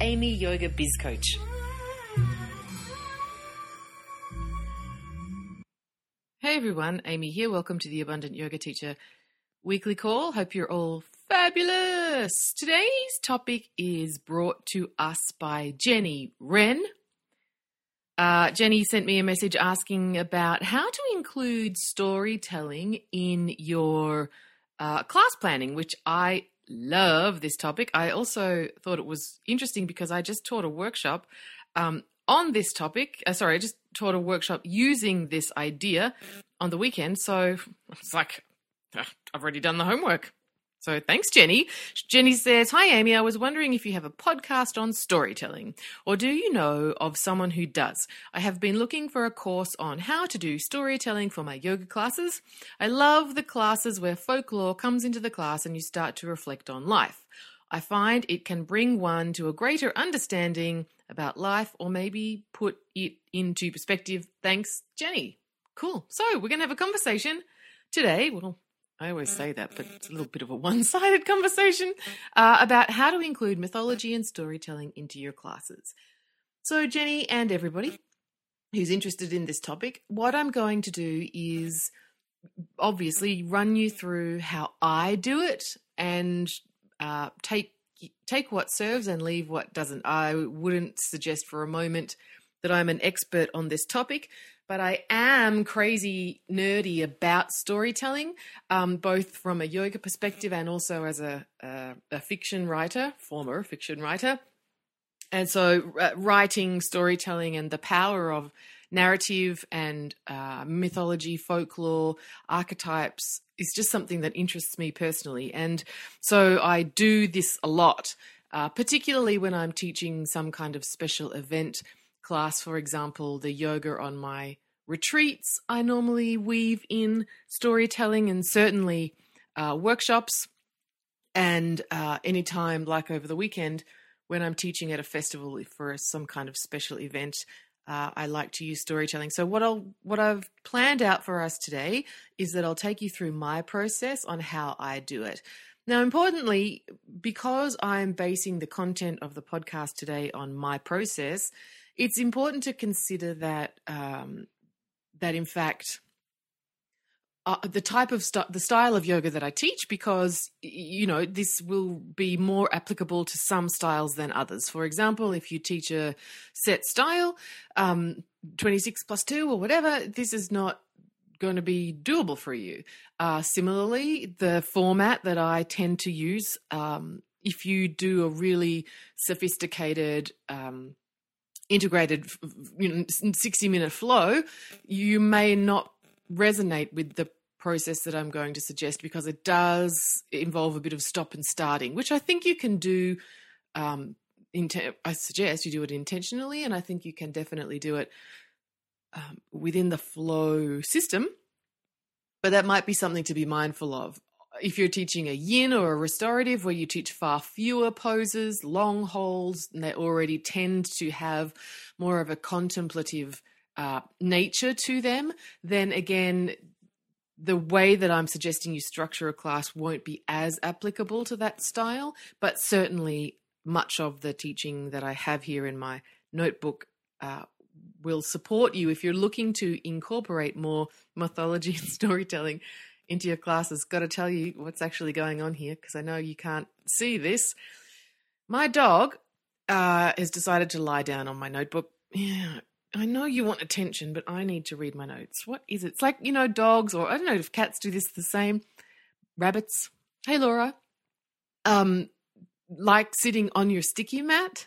Amy Yoga Biz Coach. Hey everyone, Amy here. Welcome to the Abundant Yoga Teacher weekly call. Hope you're all fabulous. Today's topic is brought to us by Jenny Wren. Uh, Jenny sent me a message asking about how to include storytelling in your uh, class planning, which I love this topic. I also thought it was interesting because I just taught a workshop um, on this topic. Uh, sorry, I just taught a workshop using this idea on the weekend. So it's like, I've already done the homework. So thanks, Jenny. Jenny says, Hi, Amy. I was wondering if you have a podcast on storytelling, or do you know of someone who does? I have been looking for a course on how to do storytelling for my yoga classes. I love the classes where folklore comes into the class and you start to reflect on life. I find it can bring one to a greater understanding about life or maybe put it into perspective. Thanks, Jenny. Cool. So we're going to have a conversation today. Well, I always say that, but it's a little bit of a one sided conversation uh, about how to include mythology and storytelling into your classes. So, Jenny and everybody who's interested in this topic, what I'm going to do is obviously run you through how I do it and uh, take take what serves and leave what doesn't. I wouldn't suggest for a moment that I'm an expert on this topic, but I am crazy nerdy about storytelling, um, both from a yoga perspective and also as a, a, a fiction writer, former fiction writer. And so, uh, writing, storytelling, and the power of narrative and uh, mythology, folklore, archetypes is just something that interests me personally. And so, I do this a lot, uh, particularly when I'm teaching some kind of special event class, for example, the yoga on my retreats, I normally weave in storytelling and certainly uh, workshops. And uh, anytime, like over the weekend, when I'm teaching at a festival for some kind of special event, uh, I like to use storytelling. So what I'll what I've planned out for us today is that I'll take you through my process on how I do it. Now, importantly, because I'm basing the content of the podcast today on my process, it's important to consider that um, that in fact uh, the type of st- the style of yoga that I teach because you know this will be more applicable to some styles than others. For example, if you teach a set style, um, 26 plus 2 or whatever, this is not going to be doable for you. Uh, similarly, the format that I tend to use, um, if you do a really sophisticated um, integrated you know, 60 minute flow, you may not resonate with the process that I'm going to suggest because it does involve a bit of stop and starting, which I think you can do. Um, I suggest you do it intentionally, and I think you can definitely do it um, within the flow system. But that might be something to be mindful of if you're teaching a yin or a restorative where you teach far fewer poses, long holds, and they already tend to have more of a contemplative uh, nature to them, then again, the way that I'm suggesting you structure a class won't be as applicable to that style, but certainly much of the teaching that I have here in my notebook uh, will support you if you're looking to incorporate more mythology and storytelling into your classes. Got to tell you what's actually going on here because I know you can't see this. My dog uh, has decided to lie down on my notebook. Yeah, I know you want attention, but I need to read my notes. What is it? It's like, you know, dogs, or I don't know if cats do this the same. Rabbits. Hey, Laura. Um, like sitting on your sticky mat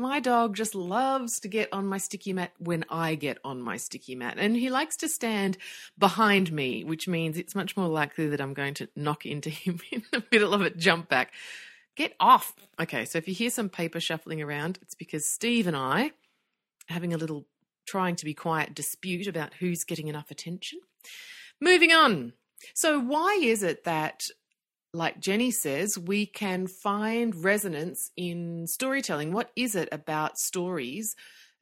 my dog just loves to get on my sticky mat when I get on my sticky mat. And he likes to stand behind me, which means it's much more likely that I'm going to knock into him in the middle of a jump back. Get off. Okay, so if you hear some paper shuffling around, it's because Steve and I are having a little trying to be quiet dispute about who's getting enough attention. Moving on. So, why is it that, like Jenny says, we can find resonance in storytelling? What is it about stories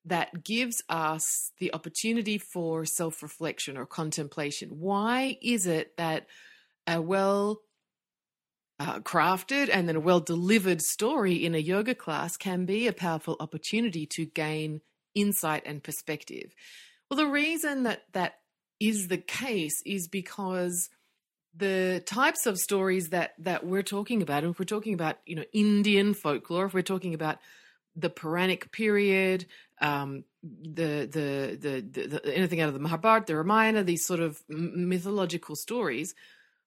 that gives us the opportunity for self reflection or contemplation? Why is it that a well uh, crafted and then a well delivered story in a yoga class can be a powerful opportunity to gain insight and perspective. Well, the reason that that is the case is because the types of stories that that we're talking about, and if we're talking about you know Indian folklore, if we're talking about the Puranic period, um, the, the, the the anything out of the Mahabharata, the Ramayana, these sort of mythological stories,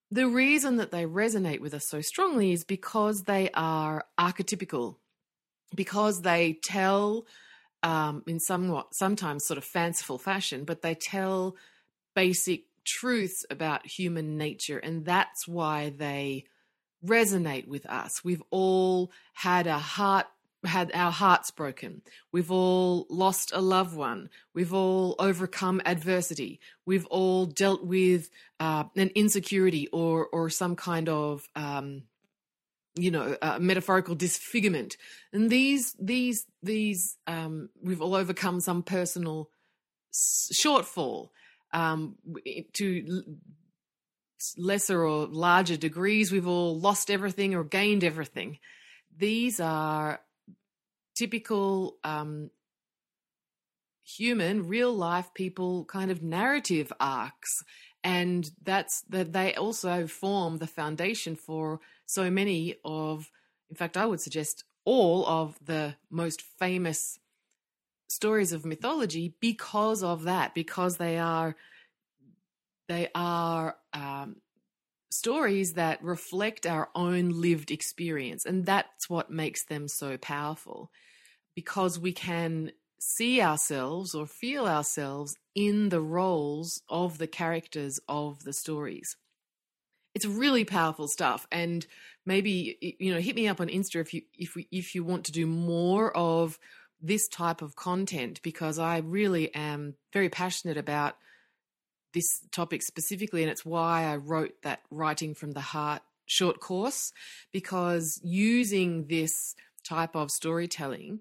the reason that they resonate with us so strongly is because they are archetypical, because they tell um, in somewhat sometimes sort of fanciful fashion, but they tell basic truths about human nature, and that's why they resonate with us. We've all had a heart had our hearts broken. We've all lost a loved one. We've all overcome adversity. We've all dealt with uh, an insecurity or or some kind of um, you know uh, metaphorical disfigurement. And these these these um, we've all overcome some personal shortfall um, to lesser or larger degrees. We've all lost everything or gained everything. These are typical um, human, real life people kind of narrative arcs. And that's that they also form the foundation for so many of, in fact, I would suggest all of the most famous stories of mythology because of that, because they are they are um, stories that reflect our own lived experience, and that's what makes them so powerful because we can see ourselves or feel ourselves in the roles of the characters of the stories. It's really powerful stuff and maybe you know hit me up on Insta if you if we, if you want to do more of this type of content because I really am very passionate about this topic specifically and it's why I wrote that writing from the heart short course because using this type of storytelling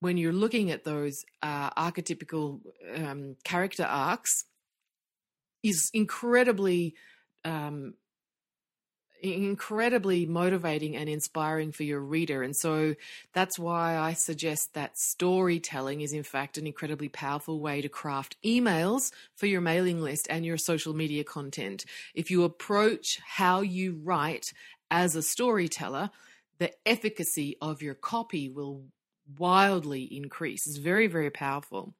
when you're looking at those uh, archetypical um, character arcs is incredibly um, incredibly motivating and inspiring for your reader and so that's why i suggest that storytelling is in fact an incredibly powerful way to craft emails for your mailing list and your social media content if you approach how you write as a storyteller the efficacy of your copy will wildly increase. It's very, very powerful.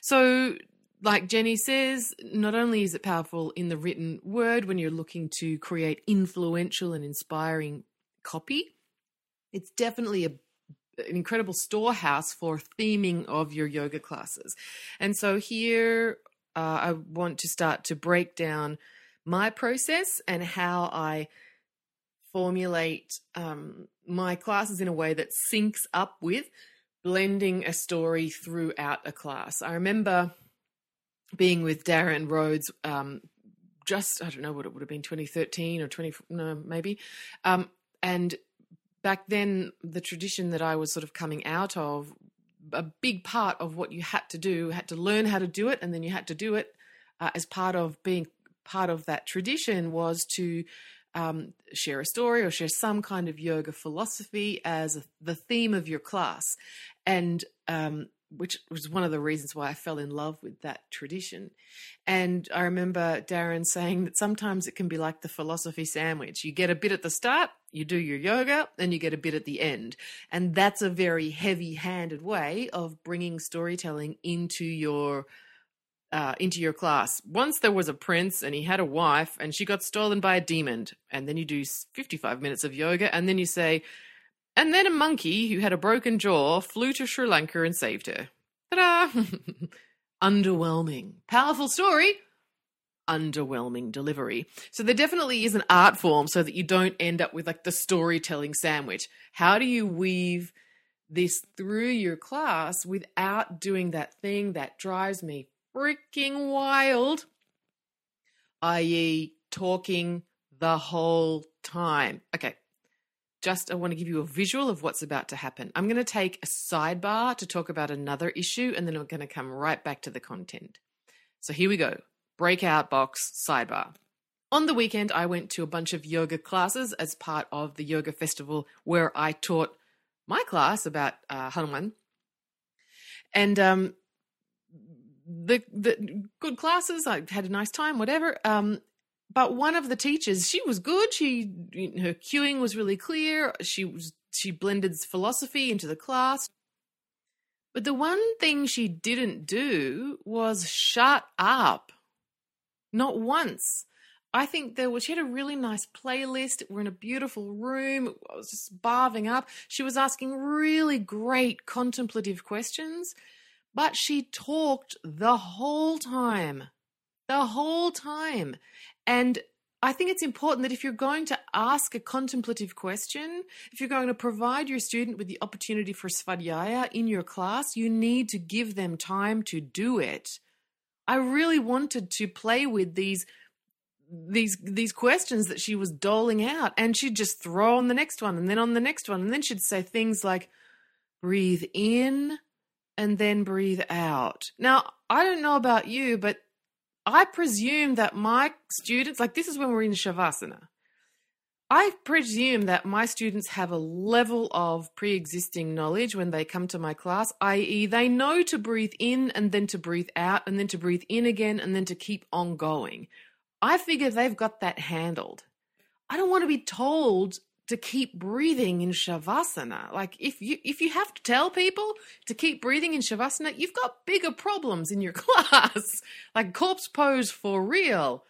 So, like Jenny says, not only is it powerful in the written word when you're looking to create influential and inspiring copy, it's definitely a an incredible storehouse for theming of your yoga classes. And so here uh, I want to start to break down my process and how I formulate um, my classes in a way that syncs up with blending a story throughout a class. I remember being with Darren Rhodes, um, just I don't know what it would have been, 2013 or 20, no, maybe. Um, and back then, the tradition that I was sort of coming out of, a big part of what you had to do, had to learn how to do it, and then you had to do it uh, as part of being part of that tradition was to um, share a story or share some kind of yoga philosophy as a, the theme of your class. And um, which was one of the reasons why I fell in love with that tradition. And I remember Darren saying that sometimes it can be like the philosophy sandwich. You get a bit at the start, you do your yoga, and you get a bit at the end. And that's a very heavy handed way of bringing storytelling into your uh, into your class. Once there was a prince and he had a wife and she got stolen by a demon. And then you do 55 minutes of yoga and then you say, and then a monkey who had a broken jaw flew to Sri Lanka and saved her. Ta da! Underwhelming. Powerful story. underwhelming delivery. So there definitely is an art form so that you don't end up with like the storytelling sandwich. How do you weave this through your class without doing that thing that drives me freaking wild, i.e., talking the whole time? Okay, just I want to give you a visual of what's about to happen. I'm going to take a sidebar to talk about another issue, and then I'm going to come right back to the content. So here we go breakout box sidebar. On the weekend, I went to a bunch of yoga classes as part of the yoga festival where I taught my class about uh, Hanuman. And um, the the good classes, I had a nice time, whatever. Um, but one of the teachers, she was good. She her cueing was really clear. She was she blended philosophy into the class. But the one thing she didn't do was shut up. Not once. I think there was she had a really nice playlist. We're in a beautiful room. I was just barving up. She was asking really great contemplative questions, but she talked the whole time. The whole time. And I think it's important that if you're going to ask a contemplative question, if you're going to provide your student with the opportunity for svadhyaya in your class, you need to give them time to do it. I really wanted to play with these these these questions that she was doling out and she'd just throw on the next one and then on the next one and then she'd say things like breathe in and then breathe out. Now, I don't know about you, but I presume that my students, like this is when we're in Shavasana, I presume that my students have a level of pre existing knowledge when they come to my class, i.e., they know to breathe in and then to breathe out and then to breathe in again and then to keep on going. I figure they've got that handled. I don't want to be told to keep breathing in shavasana. Like if you if you have to tell people to keep breathing in shavasana, you've got bigger problems in your class. like corpse pose for real.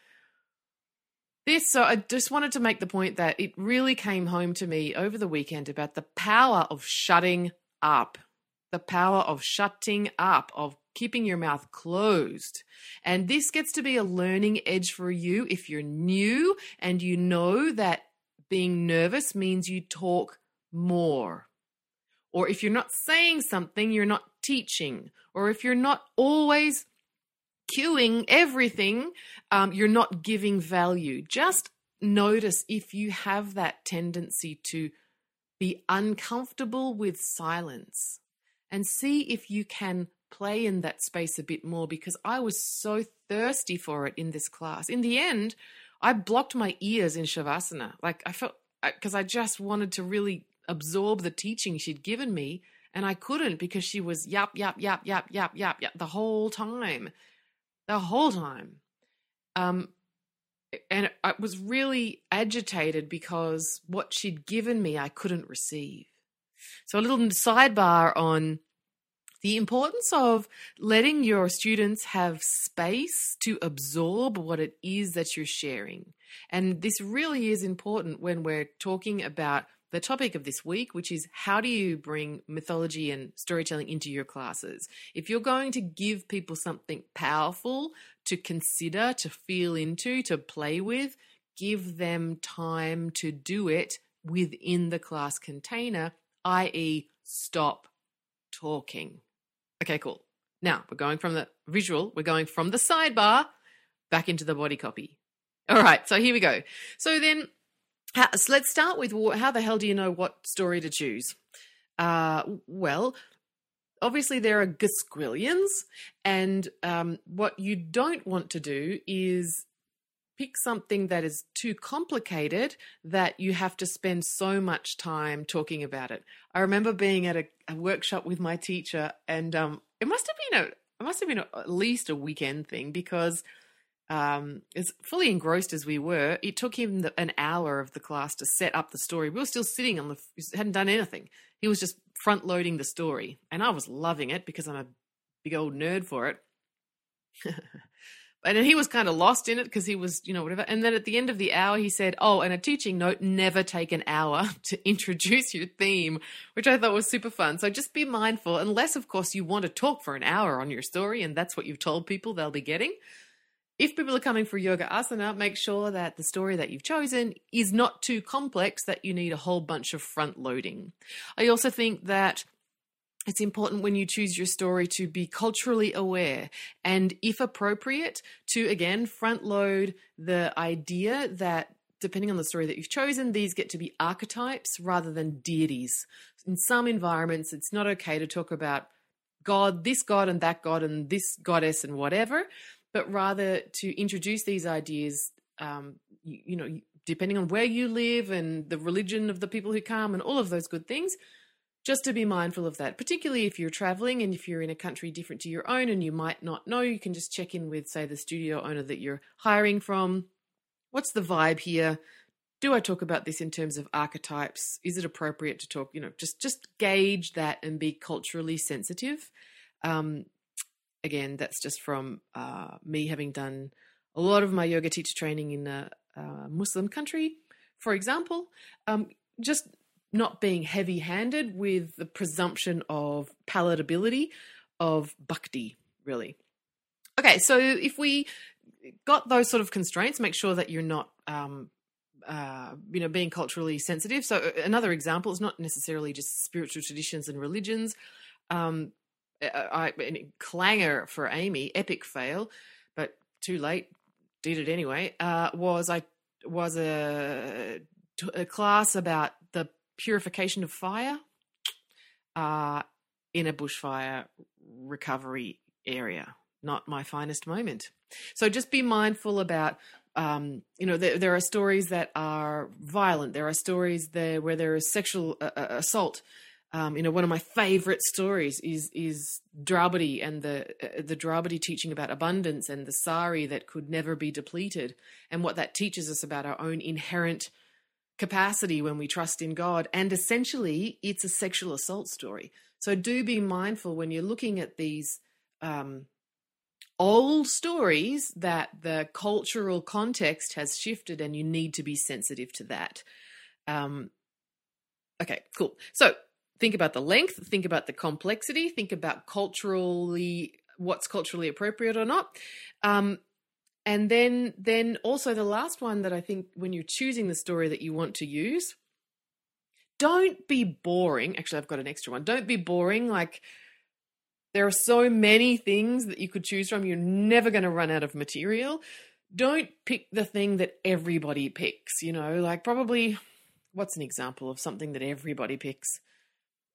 This so I just wanted to make the point that it really came home to me over the weekend about the power of shutting up. The power of shutting up, of keeping your mouth closed. And this gets to be a learning edge for you if you're new and you know that being nervous means you talk more. Or if you're not saying something, you're not teaching. Or if you're not always cueing everything, um, you're not giving value. Just notice if you have that tendency to be uncomfortable with silence and see if you can play in that space a bit more because I was so thirsty for it in this class. In the end, I blocked my ears in Shavasana. Like I felt because I just wanted to really absorb the teaching she'd given me, and I couldn't because she was yap yap yap yap yap yap yap the whole time, the whole time. Um, and I was really agitated because what she'd given me I couldn't receive. So a little sidebar on the importance of letting your students have space to absorb what it is that you're sharing. And this really is important when we're talking about the topic of this week, which is how do you bring mythology and storytelling into your classes? If you're going to give people something powerful to consider, to feel into, to play with, give them time to do it within the class container, i.e., stop talking. Okay, cool. Now we're going from the visual, we're going from the sidebar back into the body copy. All right, so here we go. So then, so let's start with how the hell do you know what story to choose? Uh, well, obviously there are gasquillions, and um, what you don't want to do is pick something that is too complicated that you have to spend so much time talking about it. I remember being at a, a workshop with my teacher, and um, it must have been a it must have been a, at least a weekend thing because um, as fully engrossed as we were, it took him the, an hour of the class to set up the story. We were still sitting on the hadn't done anything. He was just front loading the story, and I was loving it because I'm a big old nerd for it. and he was kind of lost in it because he was, you know, whatever. And then at the end of the hour, he said, "Oh, and a teaching note: never take an hour to introduce your theme," which I thought was super fun. So just be mindful, unless, of course, you want to talk for an hour on your story, and that's what you've told people they'll be getting. if people are coming for yoga asana, make sure that the story that you've chosen is not too complex that you need a whole bunch of front loading. I also think that it's important when you choose your story to be culturally aware and, if appropriate, to again front load the idea that depending on the story that you've chosen, these get to be archetypes rather than deities. In some environments, it's not okay to talk about God, this God and that God and this goddess and whatever but rather to introduce these ideas, um, you, you, know, depending on where you live and the religion of the people who come and all of those good things, just to be mindful of that, particularly if you're traveling and if you're in a country different to your own and you might not know, you can just check in with, say, the studio owner that you're hiring from. What's the vibe here? Do I talk about this in terms of archetypes? Is it appropriate to talk? You know, just just gauge that and be culturally sensitive. Um, again, that's just from uh, me having done a lot of my yoga teacher training in a, a Muslim country, for example. Um, just not being heavy handed with the presumption of palatability of bhakti, really. Okay, so if we got those sort of constraints, make sure that you're not. Um, uh, you know, being culturally sensitive. So uh, another example is not necessarily just spiritual traditions and religions. Um, I, clanger for Amy, epic fail, but too late. Did it anyway. Uh, was I was a, a class about purification of fire uh, in a bushfire recovery area. Not my finest moment. So just be mindful about um, you know, there, there, are stories that are violent. There are stories there where there is sexual uh, uh assault um, you know, one of my favorite stories is is Draupadi and the uh, the Draupadi teaching about abundance and the sari that could never be depleted, and what that teaches us about our own inherent capacity when we trust in God. And essentially, it's a sexual assault story. So do be mindful when you're looking at these um, old stories that the cultural context has shifted, and you need to be sensitive to that. Um, okay, cool. So think about the length, think about the complexity, think about culturally what's culturally appropriate or not. Um, and then then also the last one that I think when you're choosing the story that you want to use, don't be boring. Actually, I've got an extra one. Don't be boring like there are so many things that you could choose from. You're never going to run out of material. Don't pick the thing that everybody picks, you know, like probably what's an example of something that everybody picks?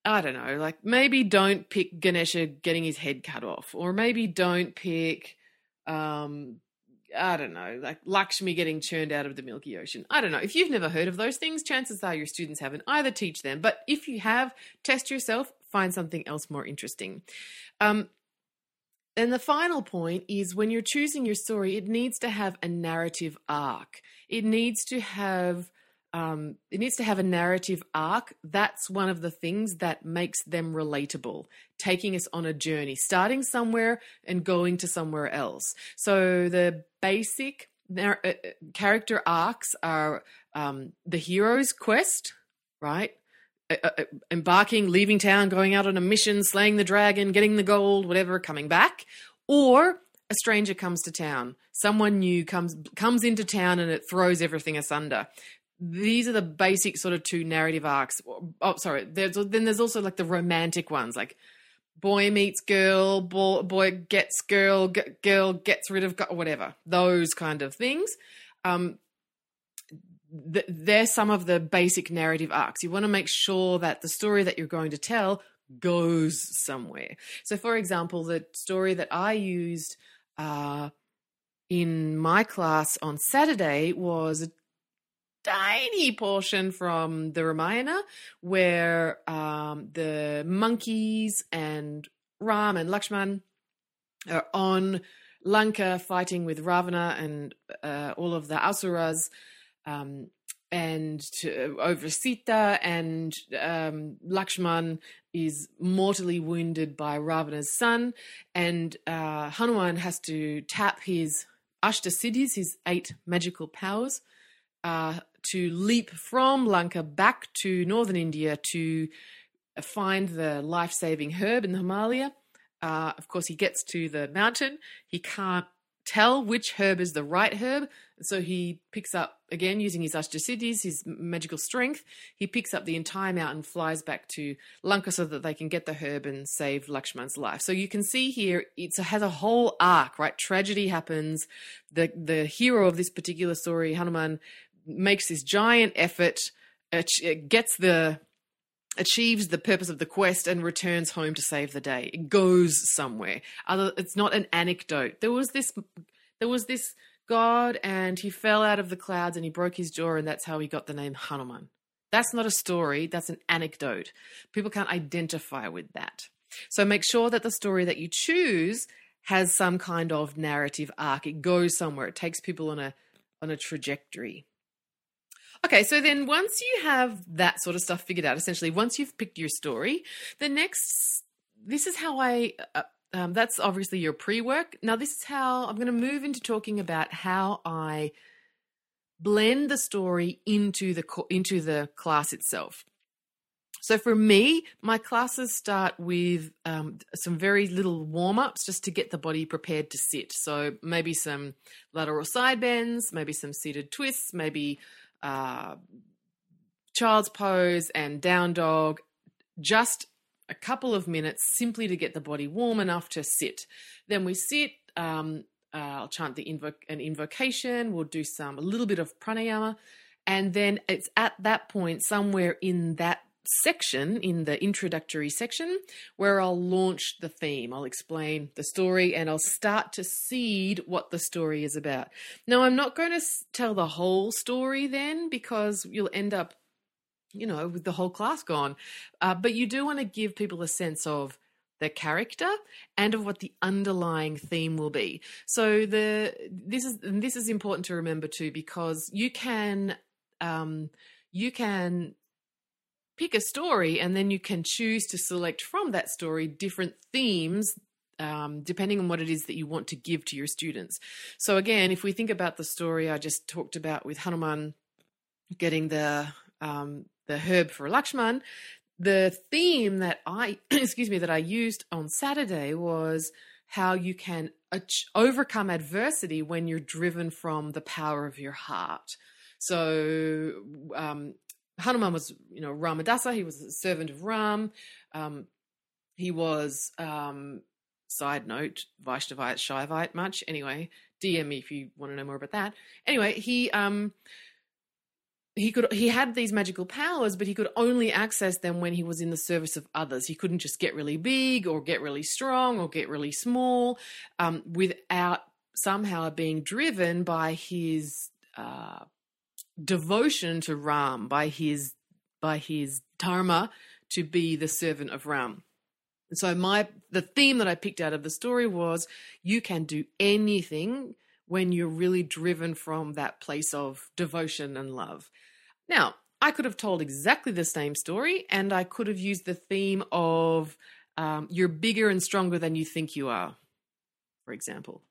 I don't know, like maybe don't pick Ganesha getting his head cut off, or maybe don't pick, um, I don't know, like Lakshmi getting churned out of the Milky Ocean. I don't know. If you've never heard of those things, chances are your students haven't. Either teach them, but if you have, test yourself, find something else more interesting. Um, and the final point is when you're choosing your story, it needs to have a narrative arc. It needs to have um, it needs to have a narrative arc. That's one of the things that makes them relatable, taking us on a journey, starting somewhere and going to somewhere else. So the basic uh, uh, character arcs are um, the hero's quest, right? Uh, embarking, leaving town, going out on a mission, slaying the dragon, getting the gold, whatever, coming back, or a stranger comes to town. Someone new comes comes into town and it throws everything asunder these are the basic sort of two narrative arcs. Oh, sorry. There's then there's also like the romantic ones, like boy meets girl, boy, boy gets girl, g- girl gets rid of whatever. Those kind of things. Um, th- they're some of the basic narrative arcs. You want to make sure that the story that you're going to tell goes somewhere. So, for example, the story that I used uh, in my class on Saturday was tiny portion from the Ramayana where um, the monkeys and Ram and Lakshman are on Lanka fighting with Ravana and uh, all of the Asuras. Um, and to, over Sita, and um, Lakshman is mortally wounded by Ravana's son, and uh, Hanuman has to tap his Ashta Siddhis, his eight magical powers, uh, to leap from Lanka back to northern India to find the life saving herb in the Himalaya. Uh, of course, he gets to the mountain. He can't tell which herb is the right herb. So he picks up, again, using his Ashtasiddhis, his magical strength, he picks up the entire mountain, flies back to Lanka so that they can get the herb and save Lakshman's life. So you can see here, it has a whole arc, right? Tragedy happens. The, the hero of this particular story, Hanuman, makes this giant effort, gets the achieves the purpose of the quest and returns home to save the day. It goes somewhere. Other, it's not an anecdote. There was this, there was this god, and he fell out of the clouds and he broke his jaw, and that's how he got the name Hanuman. That's not a story. That's an anecdote. People can't identify with that. So make sure that the story that you choose has some kind of narrative arc. It goes somewhere. It takes people on a on a trajectory. Okay, so then once you have that sort of stuff figured out, essentially, once you've picked your story, the next, this is how I, uh, um, that's obviously your pre work. Now, this is how I'm going to move into talking about how I blend the story into the into the class itself. So for me, my classes start with um, some very little warm ups just to get the body prepared to sit. So maybe some lateral side bends, maybe some seated twists, maybe uh, child's pose and down dog, just a couple of minutes simply to get the body warm enough to sit. Then we sit. Um, uh, I'll chant the invo- an invocation. We'll do some a little bit of pranayama, and then it's at that point somewhere in that section in the introductory section where I'll launch the theme. I'll explain the story and I'll start to seed what the story is about. Now, I'm not going to tell the whole story then because you'll end up, you know, with the whole class gone. Uh, but you do want to give people a sense of the character and of what the underlying theme will be. So the this is this is important to remember too because you can um, you can pick a story and then you can choose to select from that story different themes um, depending on what it is that you want to give to your students. So, again, if we think about the story I just talked about with Hanuman getting the um, the herb for Lakshman, the theme that I excuse me that I used on Saturday was how you can overcome adversity when you're driven from the power of your heart. So, um, Hanuman was, you know, Ramadasa. He was a servant of Ram. Um, he was, um, side note, Vaishnavite, Shaivite much. Anyway, DM me if you want to know more about that. Anyway, he, um, he could he had these magical powers but he could only access them when he was in the service of others he couldn't just get really big or get really strong or get really small um, without somehow being driven by his uh, devotion to Ram by his by his dharma to be the servant of Ram. so my the theme that I picked out of the story was you can do anything when you're really driven from that place of devotion and love. Now, I could have told exactly the same story and I could have used the theme of um, you're bigger and stronger than you think you are, for example,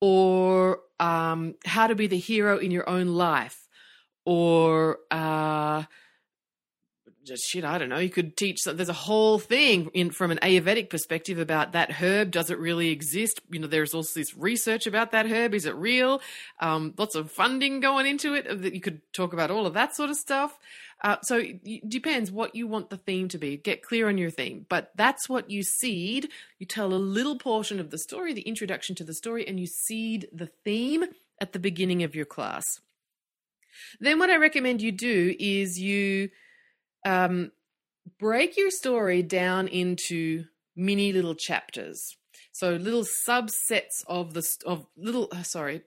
or um, how to be the hero in your own life, or uh, just shit, I don't know. You could teach. There's a whole thing in from an Ayurvedic perspective about that herb. Does it really exist? You know, there's also this research about that herb. Is it real? Um, lots of funding going into it. That you could talk about all of that sort of stuff. Uh, so it depends what you want the theme to be. Get clear on your theme, but that's what you seed. You tell a little portion of the story, the introduction to the story, and you seed the theme at the beginning of your class. Then what I recommend you do is you um, break your story down into mini little chapters. So little subsets of the of little uh, sorry,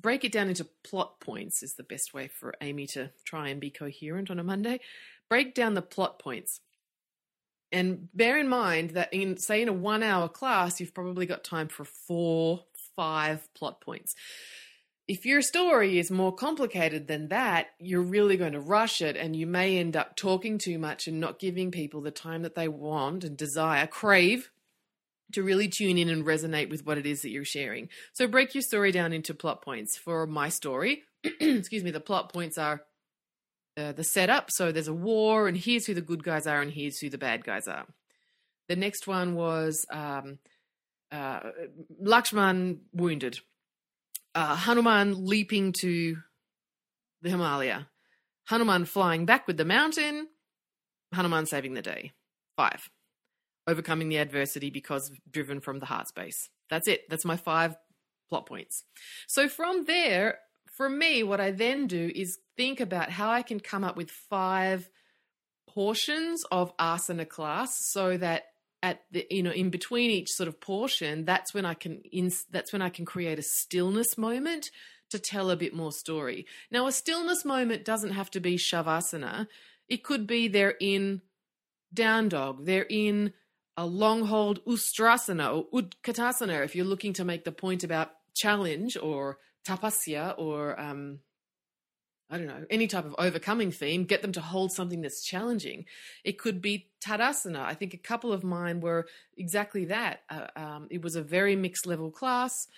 break it down into plot points is the best way for Amy to try and be coherent on a Monday. Break down the plot points. And bear in mind that in say in a 1 hour class you've probably got time for 4 5 plot points if your story is more complicated than that, you're really going to rush it and you may end up talking too much and not giving people the time that they want and desire, crave to really tune in and resonate with what it is that you're sharing. So break your story down into plot points. For my story, excuse me, the plot points are uh, the setup. So there's a war, and here's who the good guys are, and here's who the bad guys are. The next one was um, uh, Lakshman wounded uh, Hanuman leaping to the Himalaya, Hanuman flying back with the mountain, Hanuman saving the day. Five, overcoming the adversity because driven from the heart space. That's it. That's my five plot points. So from there, for me, what I then do is think about how I can come up with five portions of asana class so that at the you know in between each sort of portion that's when i can in, that's when i can create a stillness moment to tell a bit more story. Now a stillness moment doesn't have to be shavasana. It could be they're in down dog they're in a long hold ustrasana or utkatasana if you're looking to make the point about challenge or tapasya or um, I don't know, any type of overcoming theme, get them to hold something that's challenging. It could be Tadasana. I think a couple of mine were exactly that. Uh, um, it was a very mixed level class.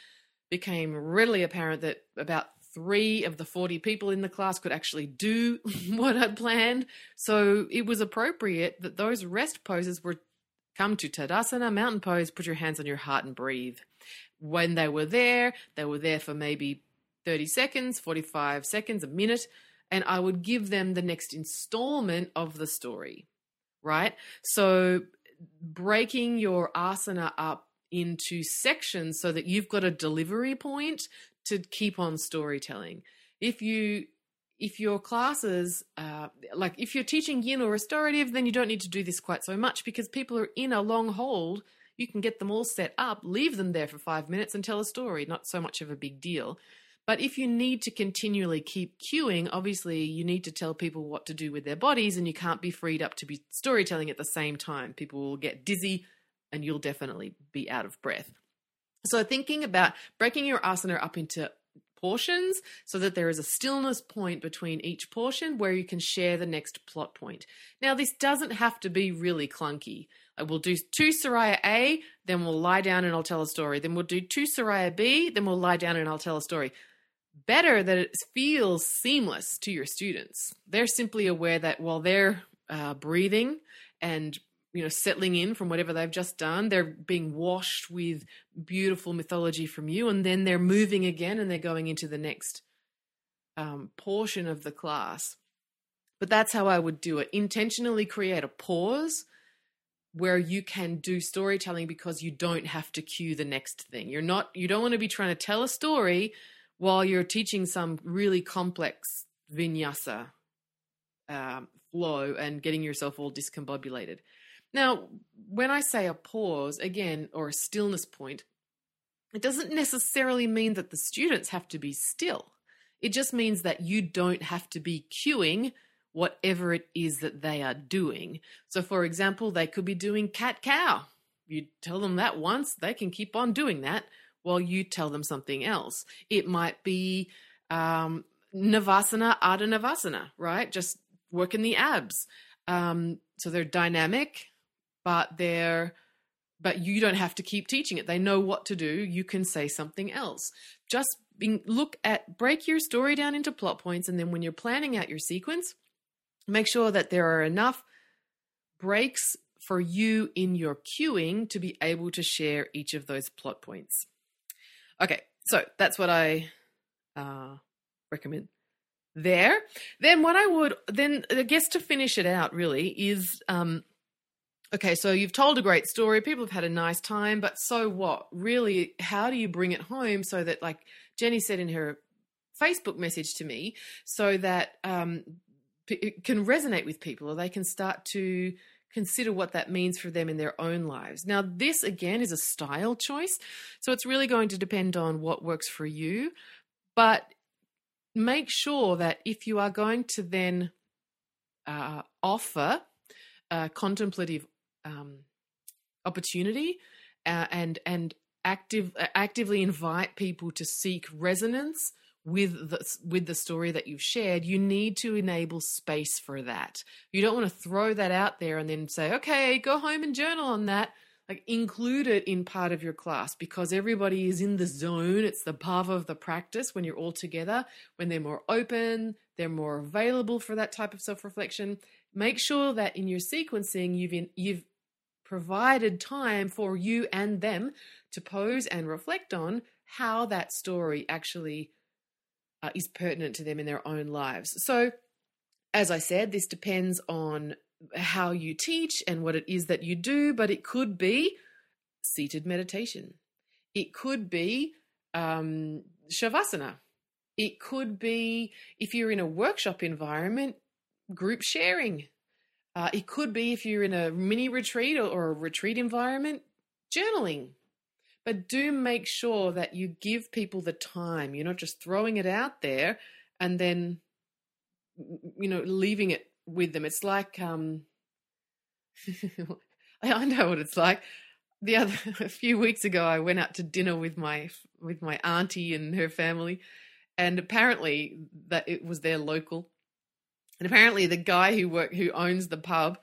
Became readily apparent that about three of the 40 people in the class could actually do what I'd planned. So it was appropriate that those rest poses were come to Tadasana, mountain pose, put your hands on your heart and breathe. When they were there, they were there for maybe 30 seconds, 45 seconds, a minute, and I would give them the next installment of the story, right? So breaking your asana up into sections so that you've got a delivery point to keep on storytelling. If you if your classes, uh, like if you're teaching yin or restorative, then you don't need to do this quite so much because people are in a long hold. You can get them all set up, leave them there for five minutes, and tell a story. Not so much of a big deal. But if you need to continually keep cueing, obviously you need to tell people what to do with their bodies and you can't be freed up to be storytelling at the same time. People will get dizzy and you'll definitely be out of breath. So thinking about breaking your asana up into portions so that there is a stillness point between each portion where you can share the next plot point. Now, this doesn't have to be really clunky. I will do two Surya A, then we'll lie down and I'll tell a story. Then we'll do two Surya B, then we'll lie down and I'll tell a story better that it feels seamless to your students. They're simply aware that while they're uh, breathing and you know settling in from whatever they've just done they're being washed with beautiful mythology from you and then they're moving again and they're going into the next um, portion of the class. But that's how i would do it. Intentionally create a pause where you can do storytelling because you don't have to cue the next thing. You're not you don't want to be trying to tell a story while you're teaching some really complex vinyasa um, flow and getting yourself all discombobulated. Now, when I say a pause, again, or a stillness point, it doesn't necessarily mean that the students have to be still. It just means that you don't have to be cueing whatever it is that they are doing. So, for example, they could be doing cat cow. You tell them that once, they can keep on doing that while you tell them something else. It might be um, Navasana, Ardha Navasana, right? Just working the abs. Um, so they're dynamic, but they're but you don't have to keep teaching it. They know what to do. You can say something else. Just being, look at break your story down into plot points, and then when you're planning out your sequence, make sure that there are enough breaks for you in your cueing to be able to share each of those plot points. Okay, so that's what I uh, recommend there. Then what I would then I guess to finish it out really is um, okay. So you've told a great story. People have had a nice time, but so what? Really, how do you bring it home so that like Jenny said in her Facebook message to me, so that um, it can resonate with people or they can start to consider what that means for them in their own lives. Now, this again is a style choice, so it's really going to depend on what works for you. But make sure that if you are going to then uh, offer a contemplative um, opportunity uh, and and active actively invite people to seek resonance with the with the story that you've shared you need to enable space for that. You don't want to throw that out there and then say okay go home and journal on that. Like include it in part of your class because everybody is in the zone. It's the path of the practice when you're all together when they're more open they're more available for that type of self-reflection. Make sure that in your sequencing you've in, you've provided time for you and them to pose and reflect on how that story actually uh, is pertinent to them in their own lives. So, as I said, this depends on how you teach and what it is that you do, but it could be seated meditation. It could be um, shavasana. It could be, if you're in a workshop environment, group sharing. Uh, it could be, if you're in a mini retreat or, or a retreat environment, journaling. But do make sure that you give people the time. You're not just throwing it out there and then, you know, leaving it with them. It's like, um, I know what it's like. The other a few weeks ago, I went out to dinner with my with my auntie and her family, and apparently that it was their local. And apparently, the guy who work who owns the pub,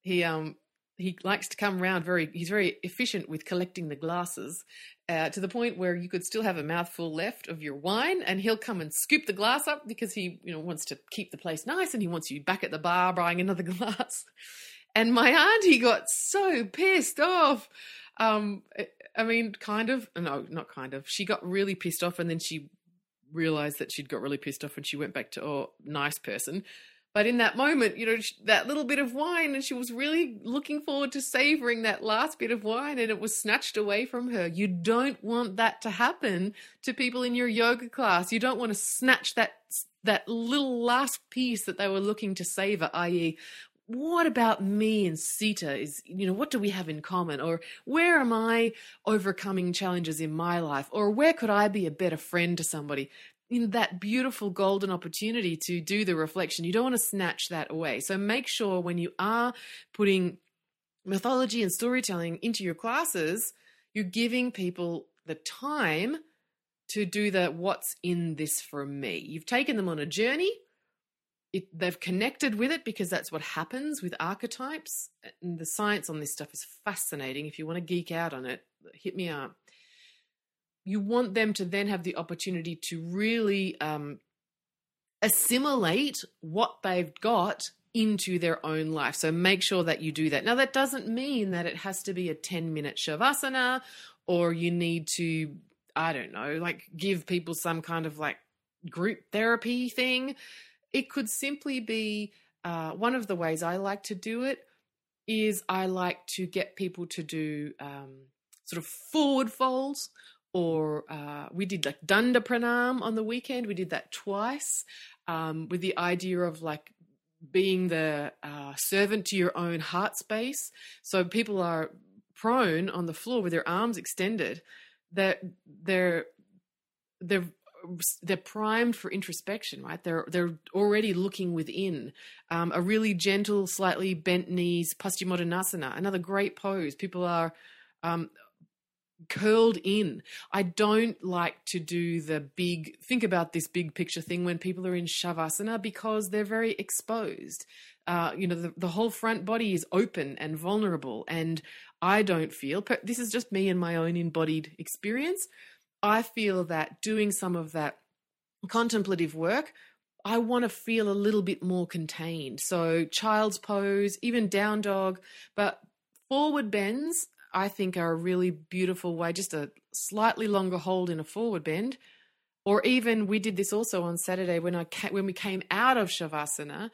he um he likes to come round very he's very efficient with collecting the glasses uh, to the point where you could still have a mouthful left of your wine and he'll come and scoop the glass up because he you know wants to keep the place nice and he wants you back at the bar buying another glass. And my auntie got so pissed off. Um i mean kind of no not kind of. She got really pissed off and then she realized that she'd got really pissed off and she went back to oh nice person but in that moment, you know, that little bit of wine, and she was really looking forward to savoring that last bit of wine, and it was snatched away from her. You don't want that to happen to people in your yoga class. You don't want to snatch that that little last piece that they were looking to savor, i.e., what about me and Sita is, you know, what do we have in common? Or where am I overcoming challenges in my life? Or where could I be a better friend to somebody? In that beautiful golden opportunity to do the reflection. You don't want to snatch that away. So make sure when you are putting mythology and storytelling into your classes, you're giving people the time to do the what's in this for me. You've taken them on a journey. It, they've connected with it because that's what happens with archetypes. And the science on this stuff is fascinating. If you want to geek out on it, hit me up you want them to then have the opportunity to really um, assimilate what they've got into their own life. So make sure that you do that. Now, that doesn't mean that it has to be a 10 minute shavasana or you need to, I don't know, like give people some kind of like group therapy thing. It could simply be uh, one of the ways I like to do it is I like to get people to do um, sort of forward folds or uh, we did like Danda Pranam on the weekend. We did that twice um, with the idea of like being the uh, servant to your own heart space. So people are prone on the floor with their arms extended. That they're they're they're primed for introspection, right? They're they're already looking within. Um, a really gentle, slightly bent knees, Paschimottanasana, another great pose. People are um, curled in. I don't like to do the big, think about this big picture thing when people are in Shavasana because they're very exposed. Uh, you know, the, the whole front body is open and vulnerable. And I don't feel, this is just me and my own embodied experience. I feel that doing some of that contemplative work, I want to feel a little bit more contained. So, child's pose, even down dog, but forward bends I think are a really beautiful way, just a slightly longer hold in a forward bend. Or even we did this also on Saturday when I when we came out of shavasana,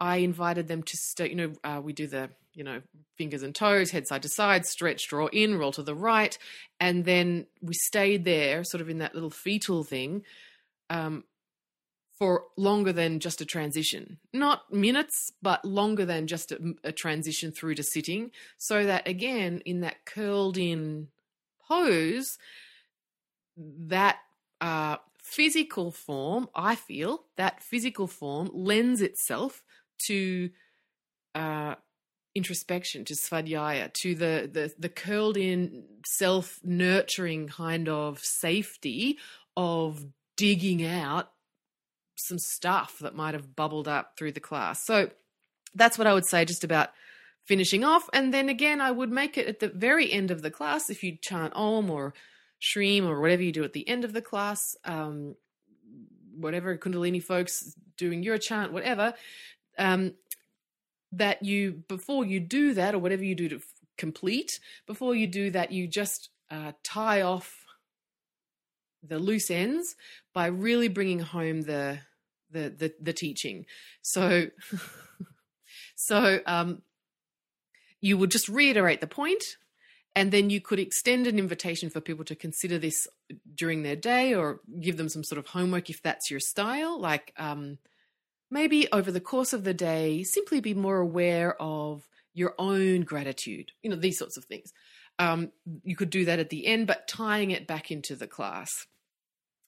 I invited them to stay. You know, uh, we do the you know fingers and toes, head side to side, stretch, draw in, roll to the right, and then we stayed there, sort of in that little fetal thing, um, for longer than just a transition. Not minutes, but longer than just a, a, transition through to sitting. So that again, in that curled in pose, that uh, physical form, I feel, that physical form lends itself to uh, introspection, to svadhyaya, to the, the, the curled in, self nurturing kind of safety of digging out some stuff that might have bubbled up through the class. So that's what I would say just about finishing off. And then again, I would make it at the very end of the class if you chant Om or Shreem or whatever you do at the end of the class, um, whatever Kundalini folks doing your chant, whatever. Um, that you before you do that or whatever you do to complete before you do that you just uh, tie off the loose ends by really bringing home the the the, teaching. So so um, you would just reiterate the point, and then you could extend an invitation for people to consider this during their day, or give them some sort of homework if that's your style, like. Um, maybe over the course of the day, simply be more aware of your own gratitude, you know, these sorts of things. Um, you could do that at the end, but tying it back into the class.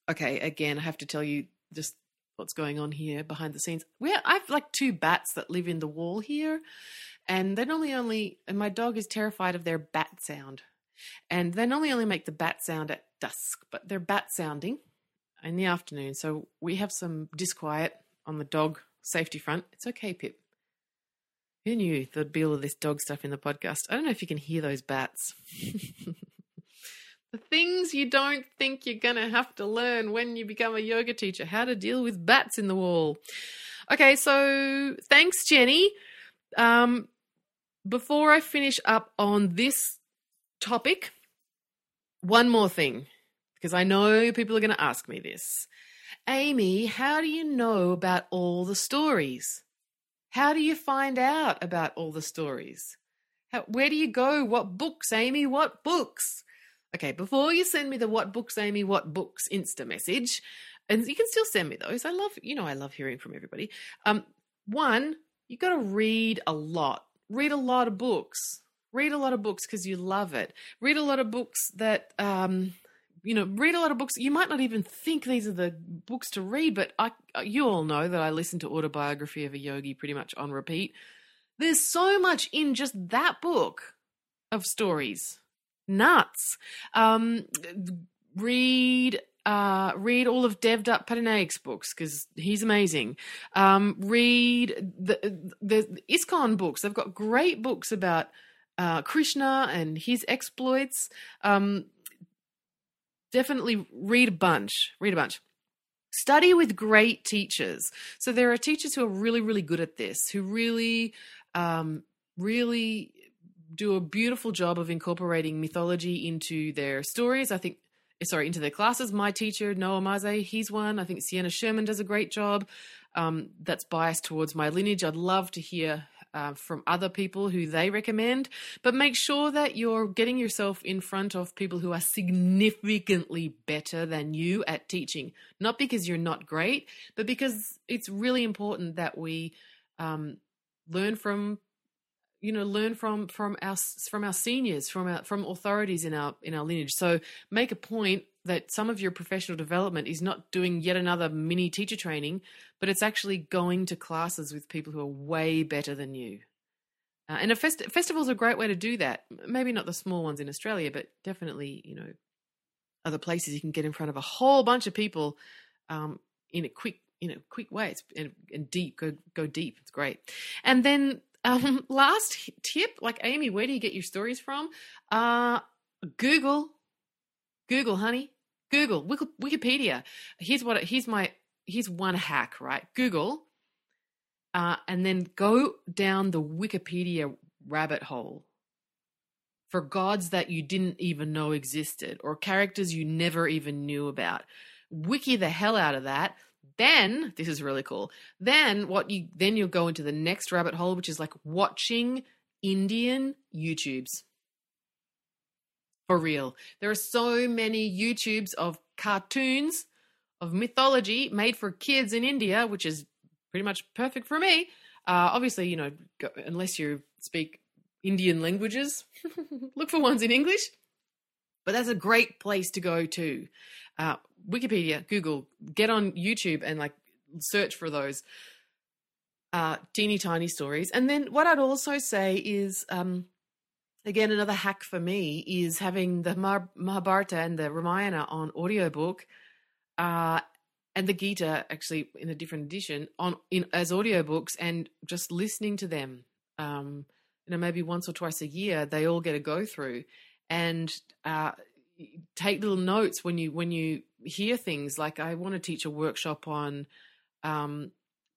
Okay, again, I have to tell you just what's going on here behind the scenes. We I have like two bats that live in the wall here, and they normally only and my dog is terrified of their bat sound, and they normally only make the bat sound at dusk, but they're bat sounding in the afternoon. So we have some disquiet on the dog safety front. It's okay, Pip. Who knew there'd be all of this dog stuff in the podcast? I don't know if you can hear those bats. the things you don't think you're going to have to learn when you become a yoga teacher how to deal with bats in the wall. Okay, so thanks, Jenny. Um, before I finish up on this topic, one more thing, because I know people are going to ask me this. Amy, how do you know about all the stories? How do you find out about all the stories? How, where do you go? What books, Amy? What books? Okay, before you send me the what books, Amy, what books Insta message, and you can still send me those. I love, you know, I love hearing from everybody. Um, one, you got to read a lot. Read a lot of books. Read a lot of books because you love it. Read a lot of books that um, you know, read a lot of books. You might not even think these are the books to read, but I, you all know that I listen to Autobiography of a Yogi pretty much on repeat. There's so much in just that book of stories. Nuts. Um, read uh, read all of Devdutt Pattanaik's books because he's amazing. Um, read the, the ISKCON books. They've got great books about uh, Krishna and his exploits. Um, definitely read a bunch. Read a bunch. Study with great teachers. So there are teachers who are really, really good at this, who really, um, really do a beautiful job of incorporating mythology into their stories. I think sorry, into their classes. My teacher, Noah Maze, he's one. I think Sianna Sherman does a great job. Um, that's biased towards my lineage. I'd love to hear uh, from other people who they recommend, but make sure that you're getting yourself in front of people who are significantly better than you at teaching. Not because you're not great, but because it's really important that we um, learn from you know learn from from our from our seniors from our from authorities in our in our lineage. So make a point that some of your professional development is not doing yet another mini teacher training but it's actually going to classes with people who are way better than you. Uh, and a fest- festival is a great way to do that. Maybe not the small ones in australia but definitely you know other places you can get in front of a whole bunch of people um, in a quick in a quick way. It's and, and deep go go deep. It's great. And then um, last tip, like Amy, where do you get your stories from? Uh, Google, Google, honey, Google, Wikipedia. Here's what. Here's my. Here's one hack, right? Google, uh, and then go down the Wikipedia rabbit hole for gods that you didn't even know existed or characters you never even knew about. Wiki the hell out of that. Then this is really cool. Then what you then you'll go into the next rabbit hole, which is like watching Indian YouTubes. For real. There are so many YouTubes of cartoons of mythology made for kids in India, which is pretty much perfect for me. Uh, obviously, you know, go, unless you speak Indian languages, look for ones in English. But that's a great place to go to. Uh, Wikipedia, Google, get on YouTube and like search for those uh, teeny tiny stories. And then what I'd also say is, um, again, another hack for me is having the Mahabharata and the Ramayana on audiobook. Uh, and the Gita actually in a different edition on in as audiobooks and just listening to them. Um, you know, maybe once or twice a year, they all get a go through, and uh, take little notes when you when you hear things like I want to teach a workshop on um,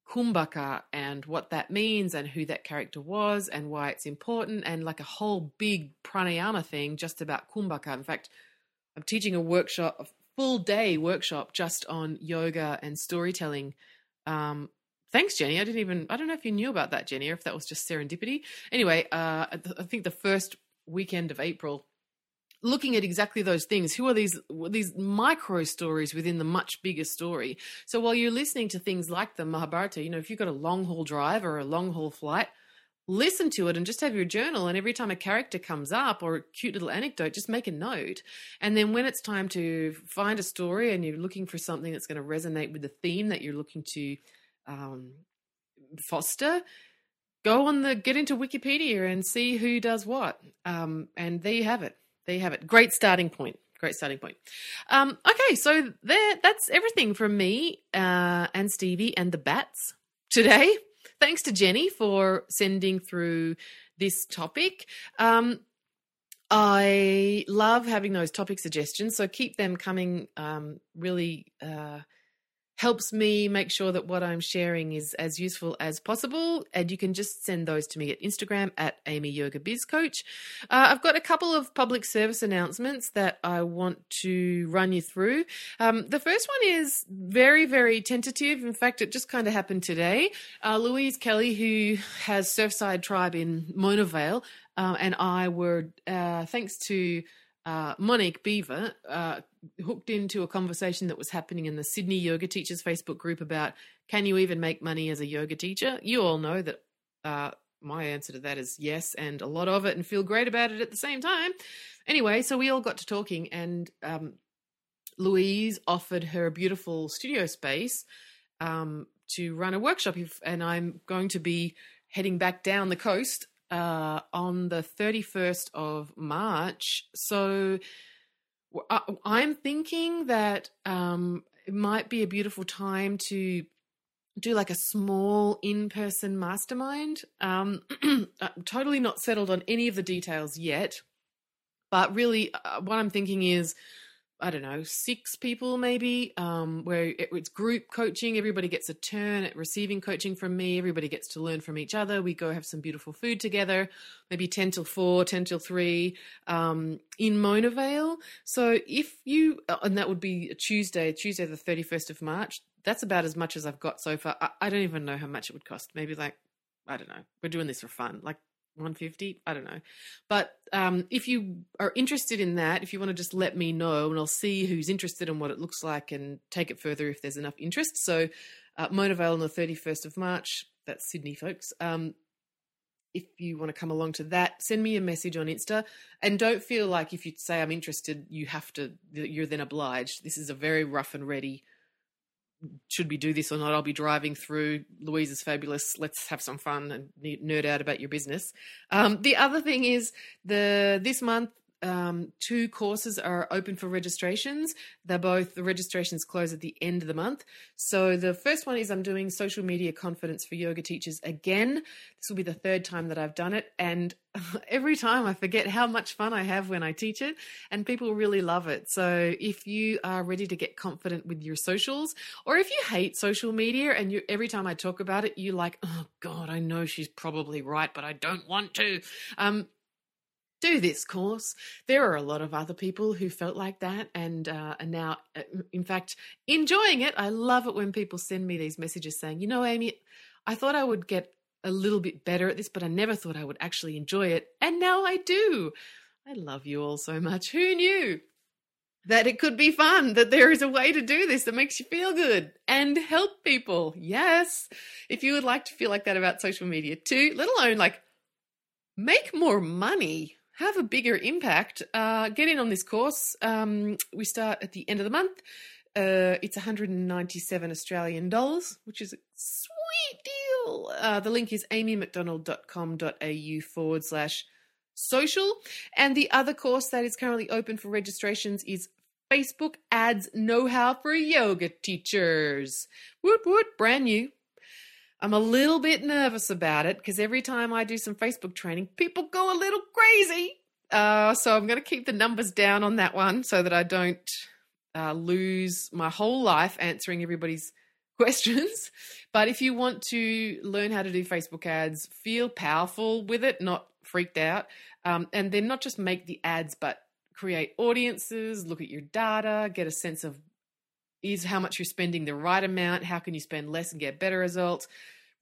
Kumbhaka and what that means and who that character was and why it's important and like a whole big pranayama thing just about Kumbhaka. In fact, I'm teaching a workshop a full day workshop just on yoga and storytelling. Um, thanks, Jenny. I didn't even, I don't know if you knew about that, Jenny, or if that was just serendipity. Anyway, uh, I think the first weekend of April, looking at exactly those things who are these these micro stories within the much bigger story? So while you're listening to things like the mahabharata you know if you've got a long haul drive or a long haul flight listen to it and just have your journal and every time a character comes up or a cute little anecdote just make a note. And then when it's time to find a story and you're looking for something that's going to resonate with the theme that you're looking to um, foster go on the get into wikipedia and see who does what um, and there you have it there you have it great starting point great starting point um, okay so there that's everything from me uh, and stevie and the bats today thanks to Jenny for sending through this topic. Um, I love having those topic suggestions, so keep them coming. Um, really uh, helps me make sure that what I'm sharing is as useful as possible. And you can just send those to me at Instagram at Amy Yoga Biz Coach. Uh, I've got a couple of public service announcements that I want to run you through. Um, the first one is very, very tentative. In fact, it just kind of happened today. Uh, Louise Kelly, who has Surfside Tribe in Mona Vale, uh, and I were, uh, thanks to uh, Monique Beaver uh, hooked into a conversation that was happening in the Sydney Yoga Teachers Facebook group about can you even make money as a yoga teacher? You all know that uh, my answer to that is yes, and a lot of it, and feel great about it at the same time. Anyway, so we all got to talking, and um, Louise offered her a beautiful studio space um, to run a workshop, and I'm going to be heading back down the coast uh, on the 31st of March. So I'm thinking that um, it might be a beautiful time to do like a small in person mastermind. Um, totally not settled on any of the details yet. But really, uh, what I'm thinking is I don't know, six people maybe, um, where it's group coaching. Everybody gets a turn at receiving coaching from me. Everybody gets to learn from each other. We go have some beautiful food together, maybe 10 till 4, 10 till 3 um, in Mona Vale. So if you, uh, and that would be a Tuesday, Tuesday the 31st of March. That's about as much as I've got so far. I, I don't even know how much it would cost. Maybe like, I don't know. We're doing this for fun. Like 150 i don't know. But um, if you are interested in that if you want to just let me know and i'll see who's interested and what it looks like and take it further if there's enough interest. So uh, Mona Vale on the 31st of march that's sydney folks. Um, if you want to come along to that send me a message on insta. And don't feel like if you say i'm interested you have to you're then obliged. This is a very rough and ready should we do this or not? I'll be driving through. Louise is fabulous. Let's have some fun and nerd out about your business. Um, the other thing is the this month um, two courses are open for registrations. They're both the registrations close at the end of the month. So the first one is I'm doing social media confidence for yoga teachers again. This will be the third time that I've done it, and every time I forget how much fun I have when I teach it, and people really love it. So if you are ready to get confident with your socials, or if you hate social media and you every time I talk about it, you like, oh God, I know she's probably right, but I don't want to. Um, do this course. There are a lot of other people who felt like that and uh, are now, uh, in fact, enjoying it. I love it when people send me these messages saying, you know, Amy, I thought I would get a little bit better at this, but I never thought I would actually enjoy it. And now I do. I love you all so much. Who knew? That it could be fun, that there is a way to do this that makes you feel good and help people. Yes. If you would like to feel like that about social media too, let alone like make more money have a bigger impact, uh, get in on this course. Um, we start at the end of the month. Uh, it's 197 Australian dollars, which is a sweet deal. Uh, the link is amymcdonald.com.au forward slash social. And the other course that is currently open for registrations is Facebook Ads Know How for Yoga Teachers. Woot woot, brand new. I'm a little bit nervous about it because every time I do some Facebook training, people go a little crazy. Uh, so I'm going to keep the numbers down on that one so that I don't uh, lose my whole life answering everybody's questions. But if you want to learn how to do Facebook ads, feel powerful with it, not freaked out, um, and then not just make the ads, but create audiences, look at your data, get a sense of is how much you're spending the right amount, how can you spend less and get better results,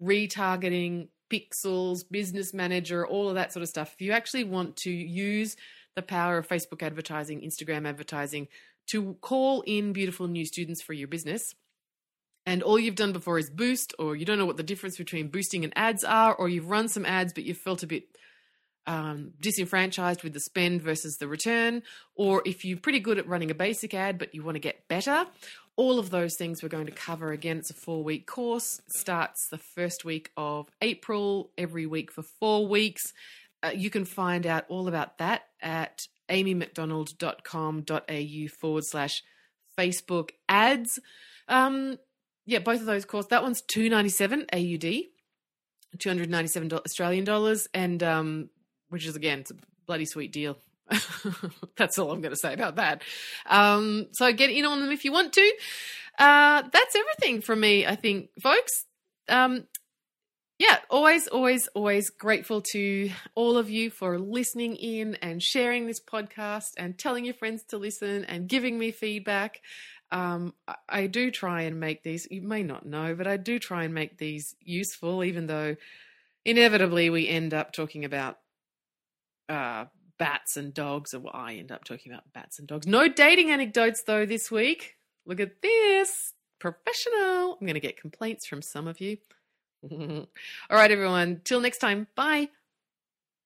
retargeting, pixels, business manager, all of that sort of stuff. If you actually want to use the power of Facebook advertising, Instagram advertising to call in beautiful new students for your business, and all you've done before is boost, or you don't know what the difference between boosting and ads are, or you've run some ads but you've felt a bit um, disenfranchised with the spend versus the return, or if you're pretty good at running a basic ad but you want to get better, all of those things we're going to cover again. It's a four week course, starts the first week of April, every week for four weeks. Uh, you can find out all about that at amymcdonald.com.au forward slash Facebook ads. Um, yeah, both of those courses. That one's two ninety seven AUD, two hundred ninety seven Australian dollars, and um, which is again, it's a bloody sweet deal. that's all I'm going to say about that. Um, so get in on them if you want to. Uh, that's everything from me, I think, folks. Um, yeah, always, always, always grateful to all of you for listening in and sharing this podcast and telling your friends to listen and giving me feedback. Um, I, do try and make these, you may not know, but I do try and make these useful, even though inevitably we end up talking about uh, bats and dogs, or well, I end up talking about bats and dogs. No dating anecdotes though this week. Look at this. Professional. I'm going to get complaints from some of you. All right, everyone. Till next time. Bye.